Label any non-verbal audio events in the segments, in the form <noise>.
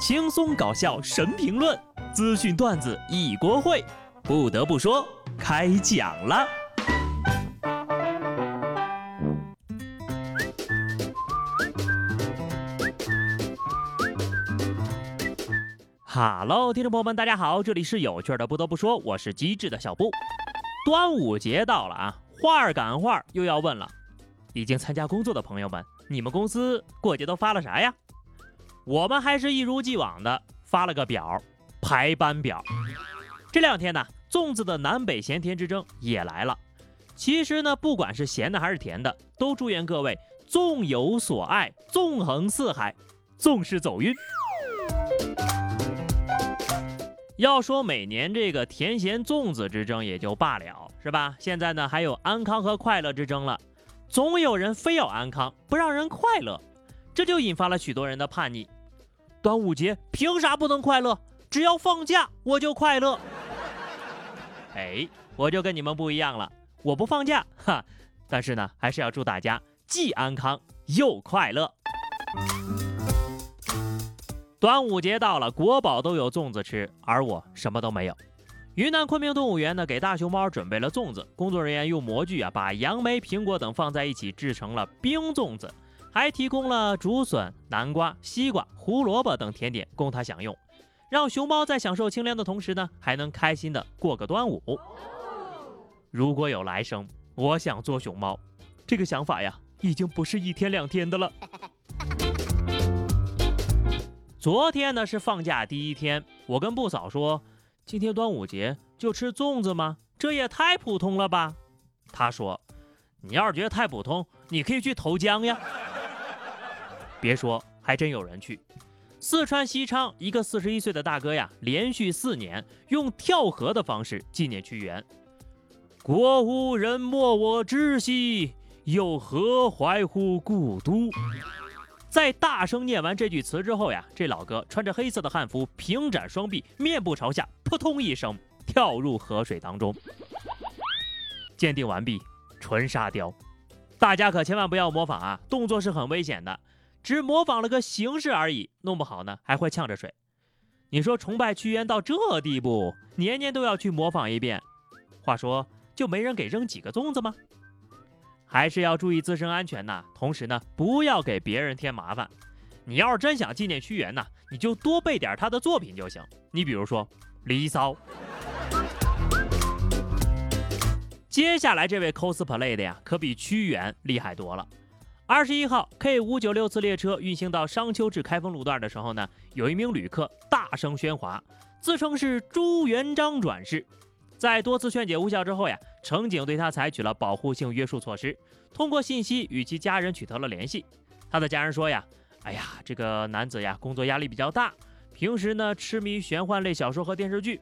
轻松搞笑神评论，资讯段子一锅烩。不得不说，开讲了。哈喽，听众朋友们，大家好，这里是有趣的。不得不说，我是机智的小布。端午节到了啊，话儿赶话儿又要问了。已经参加工作的朋友们，你们公司过节都发了啥呀？我们还是一如既往的发了个表，排班表。这两天呢，粽子的南北咸甜之争也来了。其实呢，不管是咸的还是甜的，都祝愿各位粽有所爱，纵横四海，纵是走运。要说每年这个甜咸粽子之争也就罢了，是吧？现在呢，还有安康和快乐之争了。总有人非要安康，不让人快乐，这就引发了许多人的叛逆。端午节凭啥不能快乐？只要放假我就快乐。哎，我就跟你们不一样了，我不放假哈，但是呢，还是要祝大家既安康又快乐。端午节到了，国宝都有粽子吃，而我什么都没有。云南昆明动物园呢，给大熊猫准备了粽子。工作人员用模具啊，把杨梅、苹果等放在一起，制成了冰粽子，还提供了竹笋、南瓜、西瓜、胡萝卜等甜点供它享用，让熊猫在享受清凉的同时呢，还能开心的过个端午。如果有来生，我想做熊猫，这个想法呀，已经不是一天两天的了。<laughs> 昨天呢是放假第一天，我跟布嫂说。今天端午节就吃粽子吗？这也太普通了吧！他说：“你要是觉得太普通，你可以去投江呀。”别说，还真有人去。四川西昌一个四十一岁的大哥呀，连续四年用跳河的方式纪念屈原。国无人莫我知兮，又何怀乎故都？在大声念完这句词之后呀，这老哥穿着黑色的汉服，平展双臂，面部朝下，扑通一声跳入河水当中。鉴定完毕，纯沙雕。大家可千万不要模仿啊，动作是很危险的，只模仿了个形式而已，弄不好呢还会呛着水。你说崇拜屈原到这地步，年年都要去模仿一遍，话说就没人给扔几个粽子吗？还是要注意自身安全呐，同时呢，不要给别人添麻烦。你要是真想纪念屈原呢，你就多背点他的作品就行。你比如说《离骚》。接下来这位 cosplay 的呀，可比屈原厉害多了。二十一号 K 五九六次列车运行到商丘至开封路段的时候呢，有一名旅客大声喧哗，自称是朱元璋转世。在多次劝解无效之后呀，乘警对他采取了保护性约束措施，通过信息与其家人取得了联系。他的家人说呀：“哎呀，这个男子呀，工作压力比较大，平时呢痴迷玄幻类小说和电视剧。”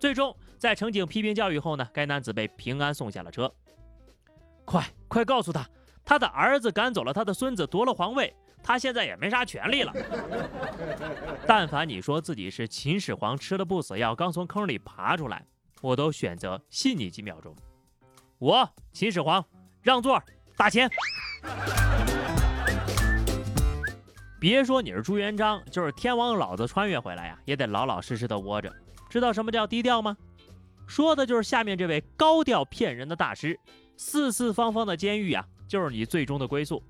最终在乘警批评教育后呢，该男子被平安送下了车。快快告诉他，他的儿子赶走了他的孙子，夺了皇位，他现在也没啥权利了。<laughs> 但凡你说自己是秦始皇吃了不死药，刚从坑里爬出来。我都选择信你几秒钟。我秦始皇让座，打钱。<laughs> 别说你是朱元璋，就是天王老子穿越回来呀，也得老老实实的窝着。知道什么叫低调吗？说的就是下面这位高调骗人的大师。四四方方的监狱啊，就是你最终的归宿。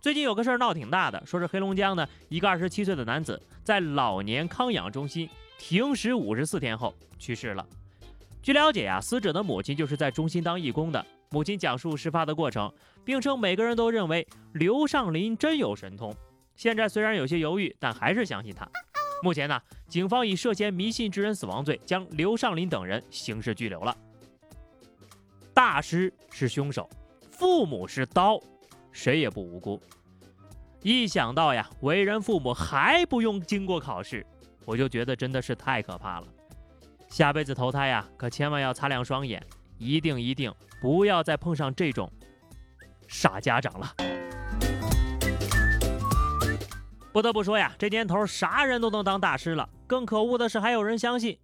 最近有个事儿闹挺大的，说是黑龙江呢一个二十七岁的男子在老年康养中心停食五十四天后去世了。据了解呀，死者的母亲就是在中心当义工的。母亲讲述事发的过程，并称每个人都认为刘尚林真有神通。现在虽然有些犹豫，但还是相信他。目前呢，警方以涉嫌迷信致人死亡罪将刘尚林等人刑事拘留了。大师是凶手，父母是刀，谁也不无辜。一想到呀，为人父母还不用经过考试，我就觉得真的是太可怕了。下辈子投胎呀，可千万要擦亮双眼，一定一定不要再碰上这种傻家长了。不得不说呀，这年头啥人都能当大师了。更可恶的是，还有人相信。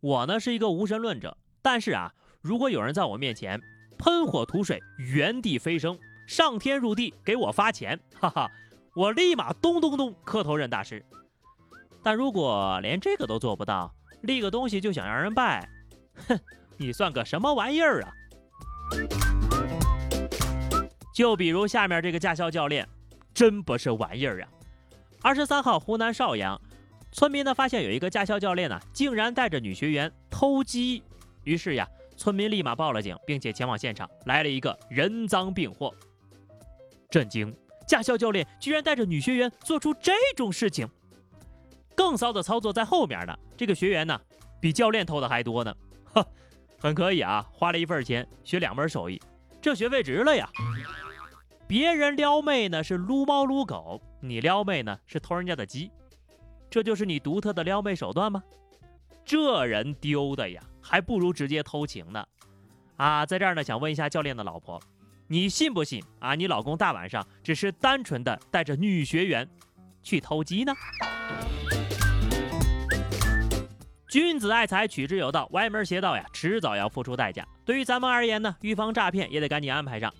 我呢是一个无神论者，但是啊，如果有人在我面前喷火吐水、原地飞升、上天入地给我发钱，哈哈，我立马咚咚咚磕头认大师。但如果连这个都做不到，立个东西就想让人拜，哼，你算个什么玩意儿啊？就比如下面这个驾校教练，真不是玩意儿啊！二十三号，湖南邵阳，村民呢发现有一个驾校教练呢，竟然带着女学员偷鸡，于是呀，村民立马报了警，并且前往现场，来了一个人赃并获。震惊！驾校教练居然带着女学员做出这种事情。更骚的操作在后面呢，这个学员呢，比教练偷的还多呢，哈，很可以啊，花了一份钱学两门手艺，这学费值了呀。别人撩妹呢是撸猫撸狗，你撩妹呢是偷人家的鸡，这就是你独特的撩妹手段吗？这人丢的呀，还不如直接偷情呢。啊，在这儿呢，想问一下教练的老婆，你信不信啊？你老公大晚上只是单纯的带着女学员去偷鸡呢？君子爱财，取之有道。歪门邪道呀，迟早要付出代价。对于咱们而言呢，预防诈骗也得赶紧安排上。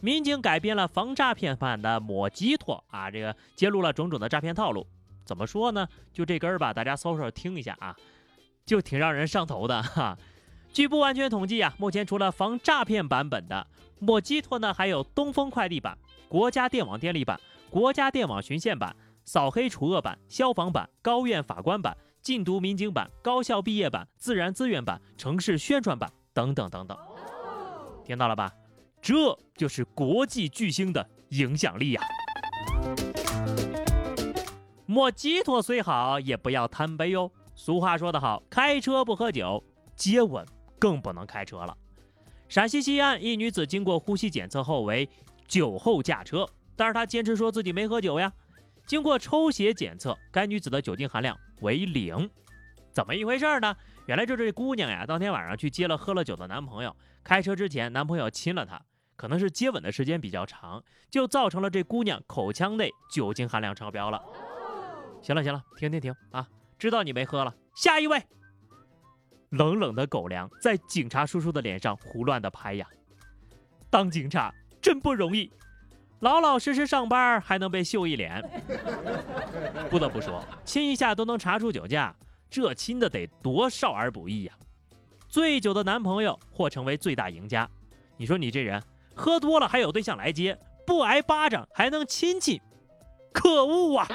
民警改编了防诈骗版的抹鸡托啊，这个揭露了种种的诈骗套路。怎么说呢？就这根儿吧，大家搜搜听一下啊，就挺让人上头的 <laughs> 哈。据不完全统计啊，目前除了防诈骗版本的莫基托呢，还有东风快递版、国家电网电力版、国家电网巡线版、扫黑除恶版、消防版、高院法官版。禁毒民警版、高校毕业版、自然资源版、城市宣传版等等等等，听到了吧？这就是国际巨星的影响力呀！莫吉托虽好，也不要贪杯哦。俗话说得好，开车不喝酒，接吻更不能开车了。陕西西安一女子经过呼吸检测后为酒后驾车，但是她坚持说自己没喝酒呀。经过抽血检测，该女子的酒精含量为零，怎么一回事呢？原来就这姑娘呀，当天晚上去接了喝了酒的男朋友，开车之前男朋友亲了她，可能是接吻的时间比较长，就造成了这姑娘口腔内酒精含量超标了。行了行了，停停停啊！知道你没喝了，下一位。冷冷的狗粮在警察叔叔的脸上胡乱的拍呀，当警察真不容易。老老实实上班还能被秀一脸，<laughs> 不得不说，亲一下都能查出酒驾，这亲的得多少儿不宜呀！醉酒的男朋友或成为最大赢家。你说你这人喝多了还有对象来接，不挨巴掌还能亲亲，可恶啊！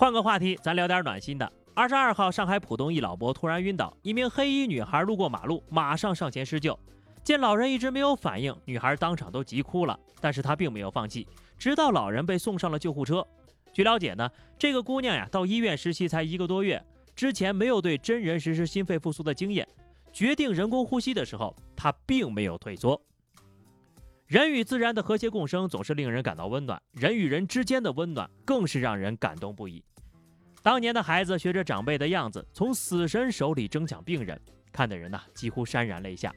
换个话题，咱聊点暖心的。二十二号，上海浦东一老伯突然晕倒，一名黑衣女孩路过马路，马上上前施救。见老人一直没有反应，女孩当场都急哭了。但是她并没有放弃，直到老人被送上了救护车。据了解呢，这个姑娘呀，到医院实习才一个多月，之前没有对真人实施心肺复苏的经验。决定人工呼吸的时候，她并没有退缩。人与自然的和谐共生总是令人感到温暖，人与人之间的温暖更是让人感动不已。当年的孩子学着长辈的样子，从死神手里争抢病人，看的人呐几乎潸然泪下。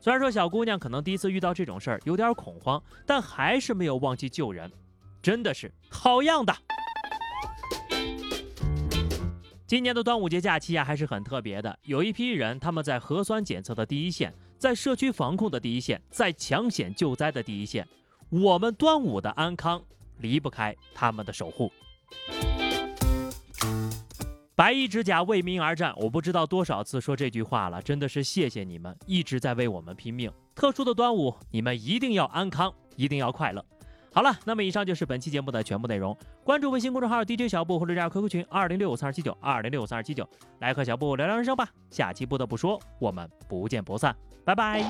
虽然说小姑娘可能第一次遇到这种事儿有点恐慌，但还是没有忘记救人，真的是好样的。今年的端午节假期啊，还是很特别的。有一批人，他们在核酸检测的第一线，在社区防控的第一线，在抢险救灾的第一线。我们端午的安康离不开他们的守护。白衣指甲为民而战，我不知道多少次说这句话了，真的是谢谢你们一直在为我们拼命。特殊的端午，你们一定要安康，一定要快乐。好了，那么以上就是本期节目的全部内容。关注微信公众号 DJ 小布或者加 QQ 群二零六五三二七九二零六五三二七九，来和小布聊聊人生吧。下期不得不说，我们不见不散，拜拜。